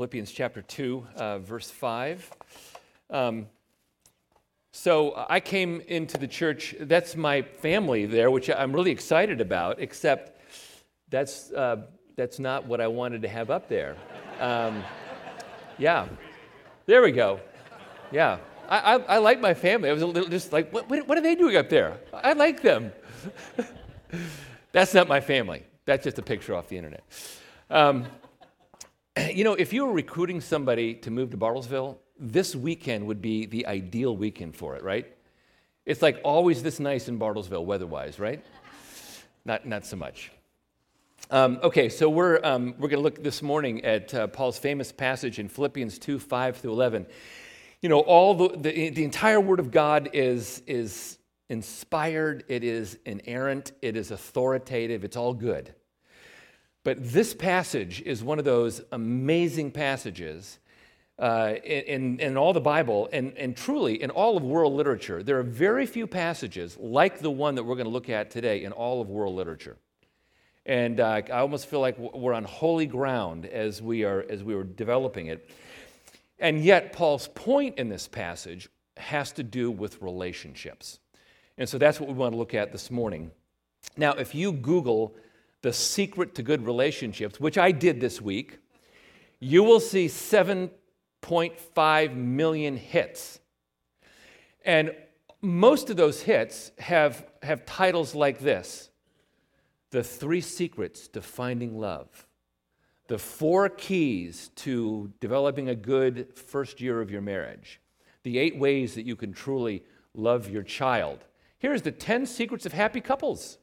Philippians chapter 2, uh, verse 5. Um, so I came into the church, that's my family there, which I'm really excited about, except that's, uh, that's not what I wanted to have up there. Um, yeah, there we go. Yeah, I, I, I, like my family. I was a little just like, what, what are they doing up there? I like them. that's not my family. That's just a picture off the internet. Um, you know, if you were recruiting somebody to move to Bartlesville, this weekend would be the ideal weekend for it, right? It's like always this nice in Bartlesville weather-wise, right? not, not so much. Um, okay, so we're, um, we're going to look this morning at uh, Paul's famous passage in Philippians 2 5 through 11. You know, all the, the, the entire Word of God is, is inspired, it is inerrant, it is authoritative, it's all good. But this passage is one of those amazing passages uh, in, in all the Bible, and, and truly in all of world literature. There are very few passages like the one that we're going to look at today in all of world literature. And uh, I almost feel like we're on holy ground as we, are, as we were developing it. And yet, Paul's point in this passage has to do with relationships. And so that's what we want to look at this morning. Now, if you Google the secret to good relationships, which I did this week, you will see 7.5 million hits. And most of those hits have, have titles like this The Three Secrets to Finding Love, The Four Keys to Developing a Good First Year of Your Marriage, The Eight Ways That You Can Truly Love Your Child. Here's the 10 Secrets of Happy Couples.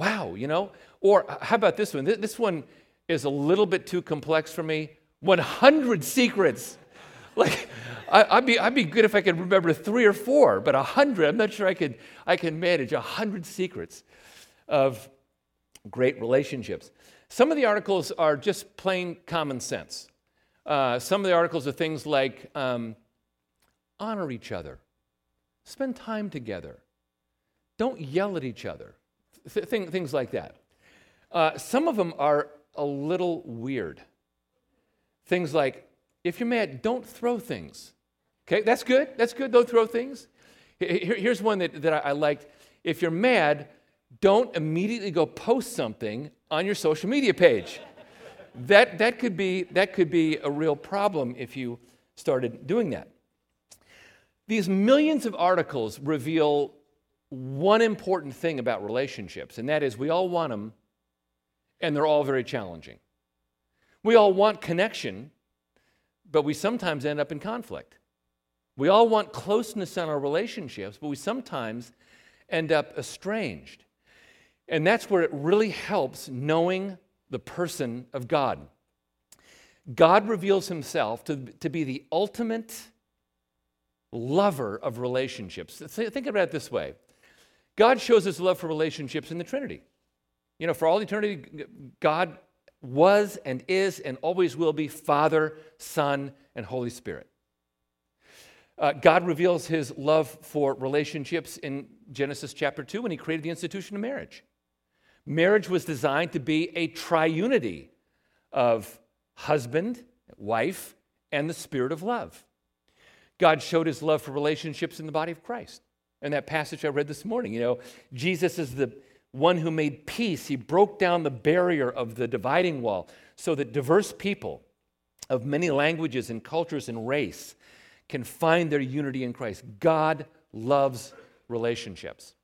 Wow, you know? Or how about this one? This one is a little bit too complex for me. 100 secrets. Like, I, would be, I'd be good if I could remember three or four, but 100, I'm not sure I could, I can manage 100 secrets of great relationships. Some of the articles are just plain common sense. Uh, some of the articles are things like um, honor each other, spend time together, don't yell at each other, th- things like that. Uh, some of them are a little weird. Things like, if you're mad, don't throw things. Okay, that's good. That's good. Don't throw things. Here, here's one that, that I liked. If you're mad, don't immediately go post something on your social media page. that, that, could be, that could be a real problem if you started doing that. These millions of articles reveal one important thing about relationships, and that is we all want them, and they're all very challenging. We all want connection, but we sometimes end up in conflict. We all want closeness in our relationships, but we sometimes end up estranged. And that's where it really helps knowing the person of God. God reveals himself to, to be the ultimate lover of relationships. Think about it this way God shows his love for relationships in the Trinity. You know, for all eternity, God was and is and always will be Father, Son, and Holy Spirit. Uh, God reveals his love for relationships in Genesis chapter 2 when he created the institution of marriage. Marriage was designed to be a triunity of husband, wife, and the spirit of love. God showed his love for relationships in the body of Christ. In that passage I read this morning, you know, Jesus is the one who made peace. He broke down the barrier of the dividing wall so that diverse people of many languages and cultures and race can find their unity in Christ. God loves relationships.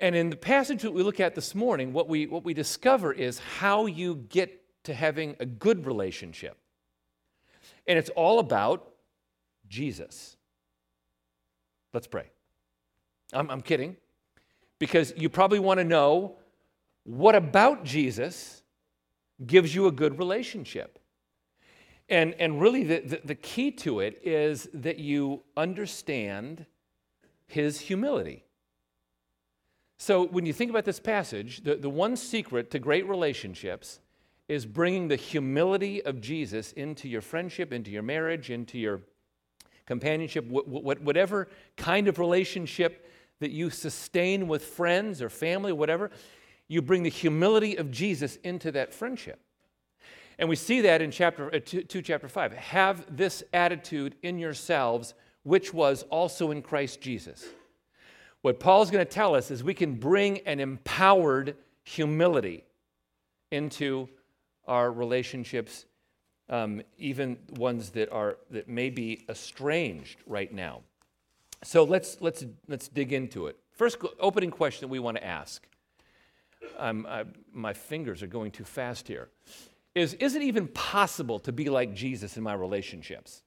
And in the passage that we look at this morning, what we, what we discover is how you get to having a good relationship. And it's all about Jesus. Let's pray. I'm, I'm kidding. Because you probably want to know what about Jesus gives you a good relationship. And, and really, the, the, the key to it is that you understand his humility. So, when you think about this passage, the, the one secret to great relationships is bringing the humility of Jesus into your friendship, into your marriage, into your companionship, whatever kind of relationship that you sustain with friends or family, whatever, you bring the humility of Jesus into that friendship. And we see that in chapter uh, 2, 2, chapter 5. Have this attitude in yourselves, which was also in Christ Jesus. What Paul's going to tell us is we can bring an empowered humility into our relationships, um, even ones that are that may be estranged right now. So let's let's let's dig into it. First opening question that we want to ask. I, my fingers are going too fast here. Is is it even possible to be like Jesus in my relationships?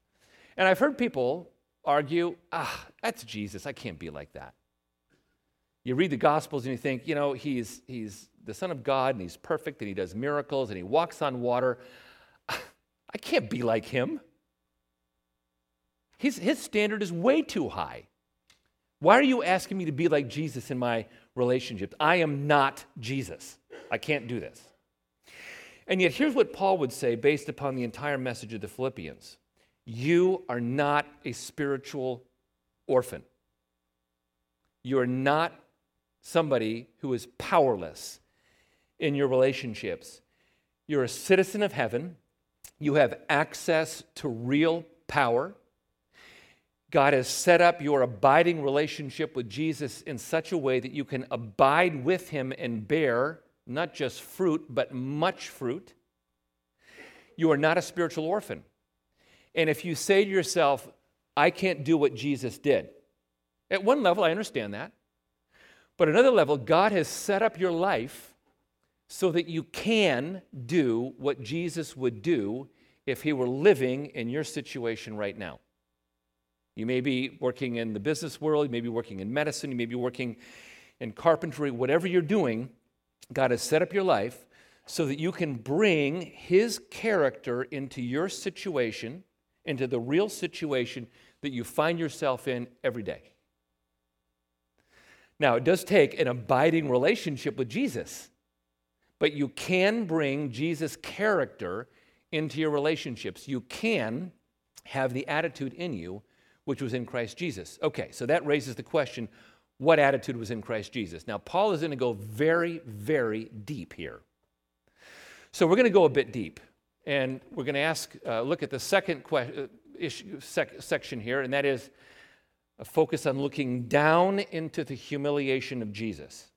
And I've heard people argue, ah, that's Jesus. I can't be like that. You read the Gospels and you think, you know, he's, he's the Son of God and he's perfect and he does miracles and he walks on water. I can't be like him. His, his standard is way too high. Why are you asking me to be like Jesus in my relationships? I am not Jesus. I can't do this. And yet, here's what Paul would say based upon the entire message of the Philippians You are not a spiritual orphan. You are not somebody who is powerless in your relationships. You're a citizen of heaven, you have access to real power. God has set up your abiding relationship with Jesus in such a way that you can abide with him and bear not just fruit, but much fruit. You are not a spiritual orphan. And if you say to yourself, I can't do what Jesus did, at one level, I understand that. But another level, God has set up your life so that you can do what Jesus would do if he were living in your situation right now. You may be working in the business world, you may be working in medicine, you may be working in carpentry, whatever you're doing, God has set up your life so that you can bring his character into your situation, into the real situation that you find yourself in every day. Now, it does take an abiding relationship with Jesus, but you can bring Jesus' character into your relationships. You can have the attitude in you which was in Christ Jesus. Okay, so that raises the question what attitude was in Christ Jesus? Now, Paul is going to go very, very deep here. So we're going to go a bit deep, and we're going to ask, uh, look at the second que- uh, issue, sec- section here, and that is a focus on looking down into the humiliation of Jesus.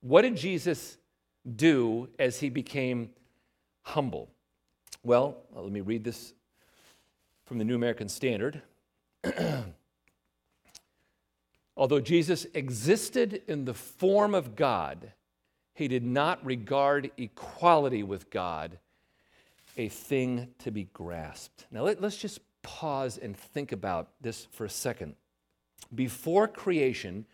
What did Jesus do as he became humble? Well, let me read this from the New American Standard. Although Jesus existed in the form of God, he did not regard equality with God a thing to be grasped. Now, let, us just pause and think about this for a second. Before creation,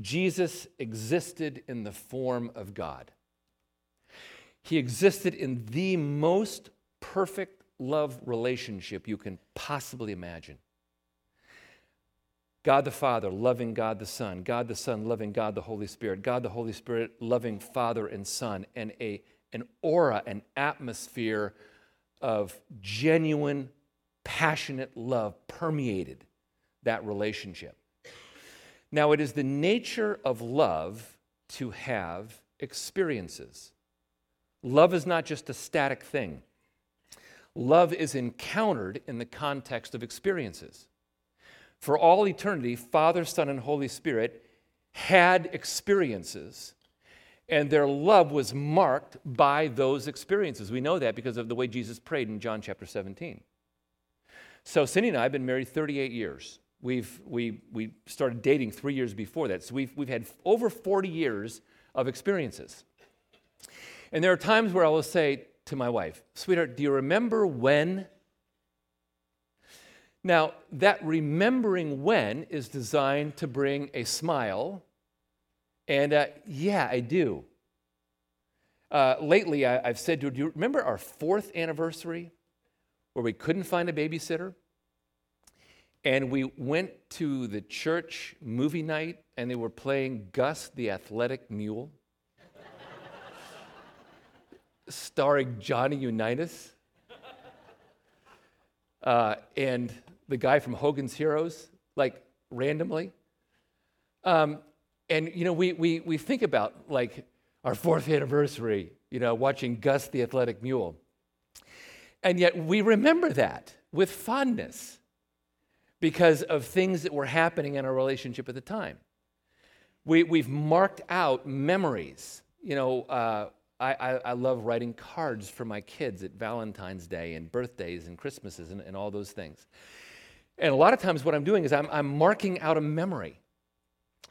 Jesus existed in the form of God. He existed in the most perfect love relationship you can possibly imagine. God the Father, loving God the Son, God the Son, loving God the Holy Spirit, God the Holy Spirit, loving Father and Son, and a, an aura, an atmosphere of genuine, passionate love permeated that relationship. Now, it is the nature of love to have experiences. Love is not just a static thing, love is encountered in the context of experiences. For all eternity, Father, Son, and Holy Spirit had experiences, and their love was marked by those experiences. We know that because of the way Jesus prayed in John chapter 17. So, Cindy and I have been married 38 years. We've, we, we started dating three years before that. So we've, we've had over 40 years of experiences. And there are times where I will say to my wife, Sweetheart, do you remember when? Now, that remembering when is designed to bring a smile. And uh, yeah, I do. Uh, lately, I, have said to Do you remember our fourth anniversary where we couldn't find a babysitter? And we went to the church movie night and they were playing Gus the Athletic Mule, starring Johnny Unitas. Uh, and the guy from Hogan's Heroes, like randomly. Um, and, you know, we, we, we think about like our fourth anniversary, you know, watching Gus the Athletic Mule. And yet we remember that with fondness because of things that were happening in our relationship at the time. We, we've marked out memories. You know, uh, I, I, I, love writing cards for my kids at Valentine's Day and birthdays and Christmases and, and all those things. And a lot of times, what I'm doing is I'm, I'm marking out a memory.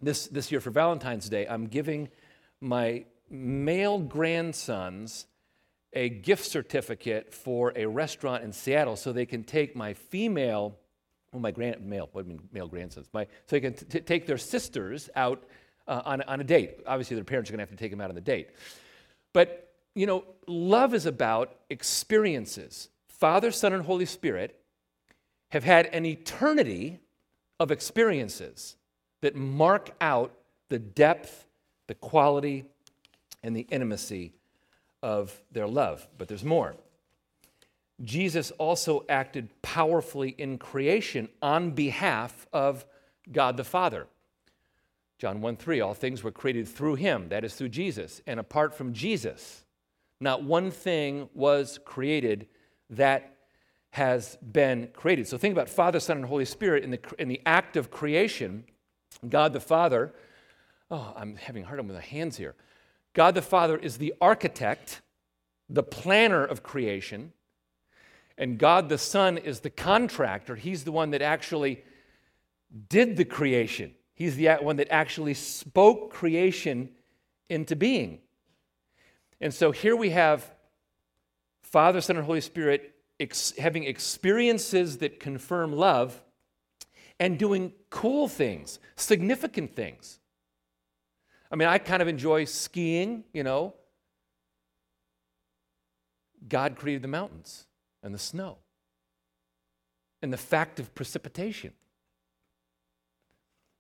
This, this year for Valentine's Day, I'm giving my male grandsons a gift certificate for a restaurant in Seattle so they can take my female, well, my grand, male, what you mean male grandsons? My, so they can t- take their sisters out uh, on, on a date. Obviously, their parents are going to have to take them out on the date. But, you know, love is about experiences. Father, Son, and Holy Spirit have had an eternity of experiences that mark out the depth, the quality, and the intimacy of their love. But there's more. Jesus also acted powerfully in creation on behalf of God the Father. John 1 3, all things were created through him, that is through Jesus. And apart from Jesus, not one thing was created that has been created. So think about Father, Son, and Holy Spirit in the, in the act of creation. God the Father, oh, I'm having a hard time with the hands here. God the Father is the architect, the planner of creation, and God the Son is the contractor. He's the one that actually did the creation. He's the one that actually spoke creation into being. And so here we have Father, Son, and Holy Spirit ex- having experiences that confirm love and doing cool things, significant things. I mean, I kind of enjoy skiing, you know. God created the mountains and the snow and the fact of precipitation.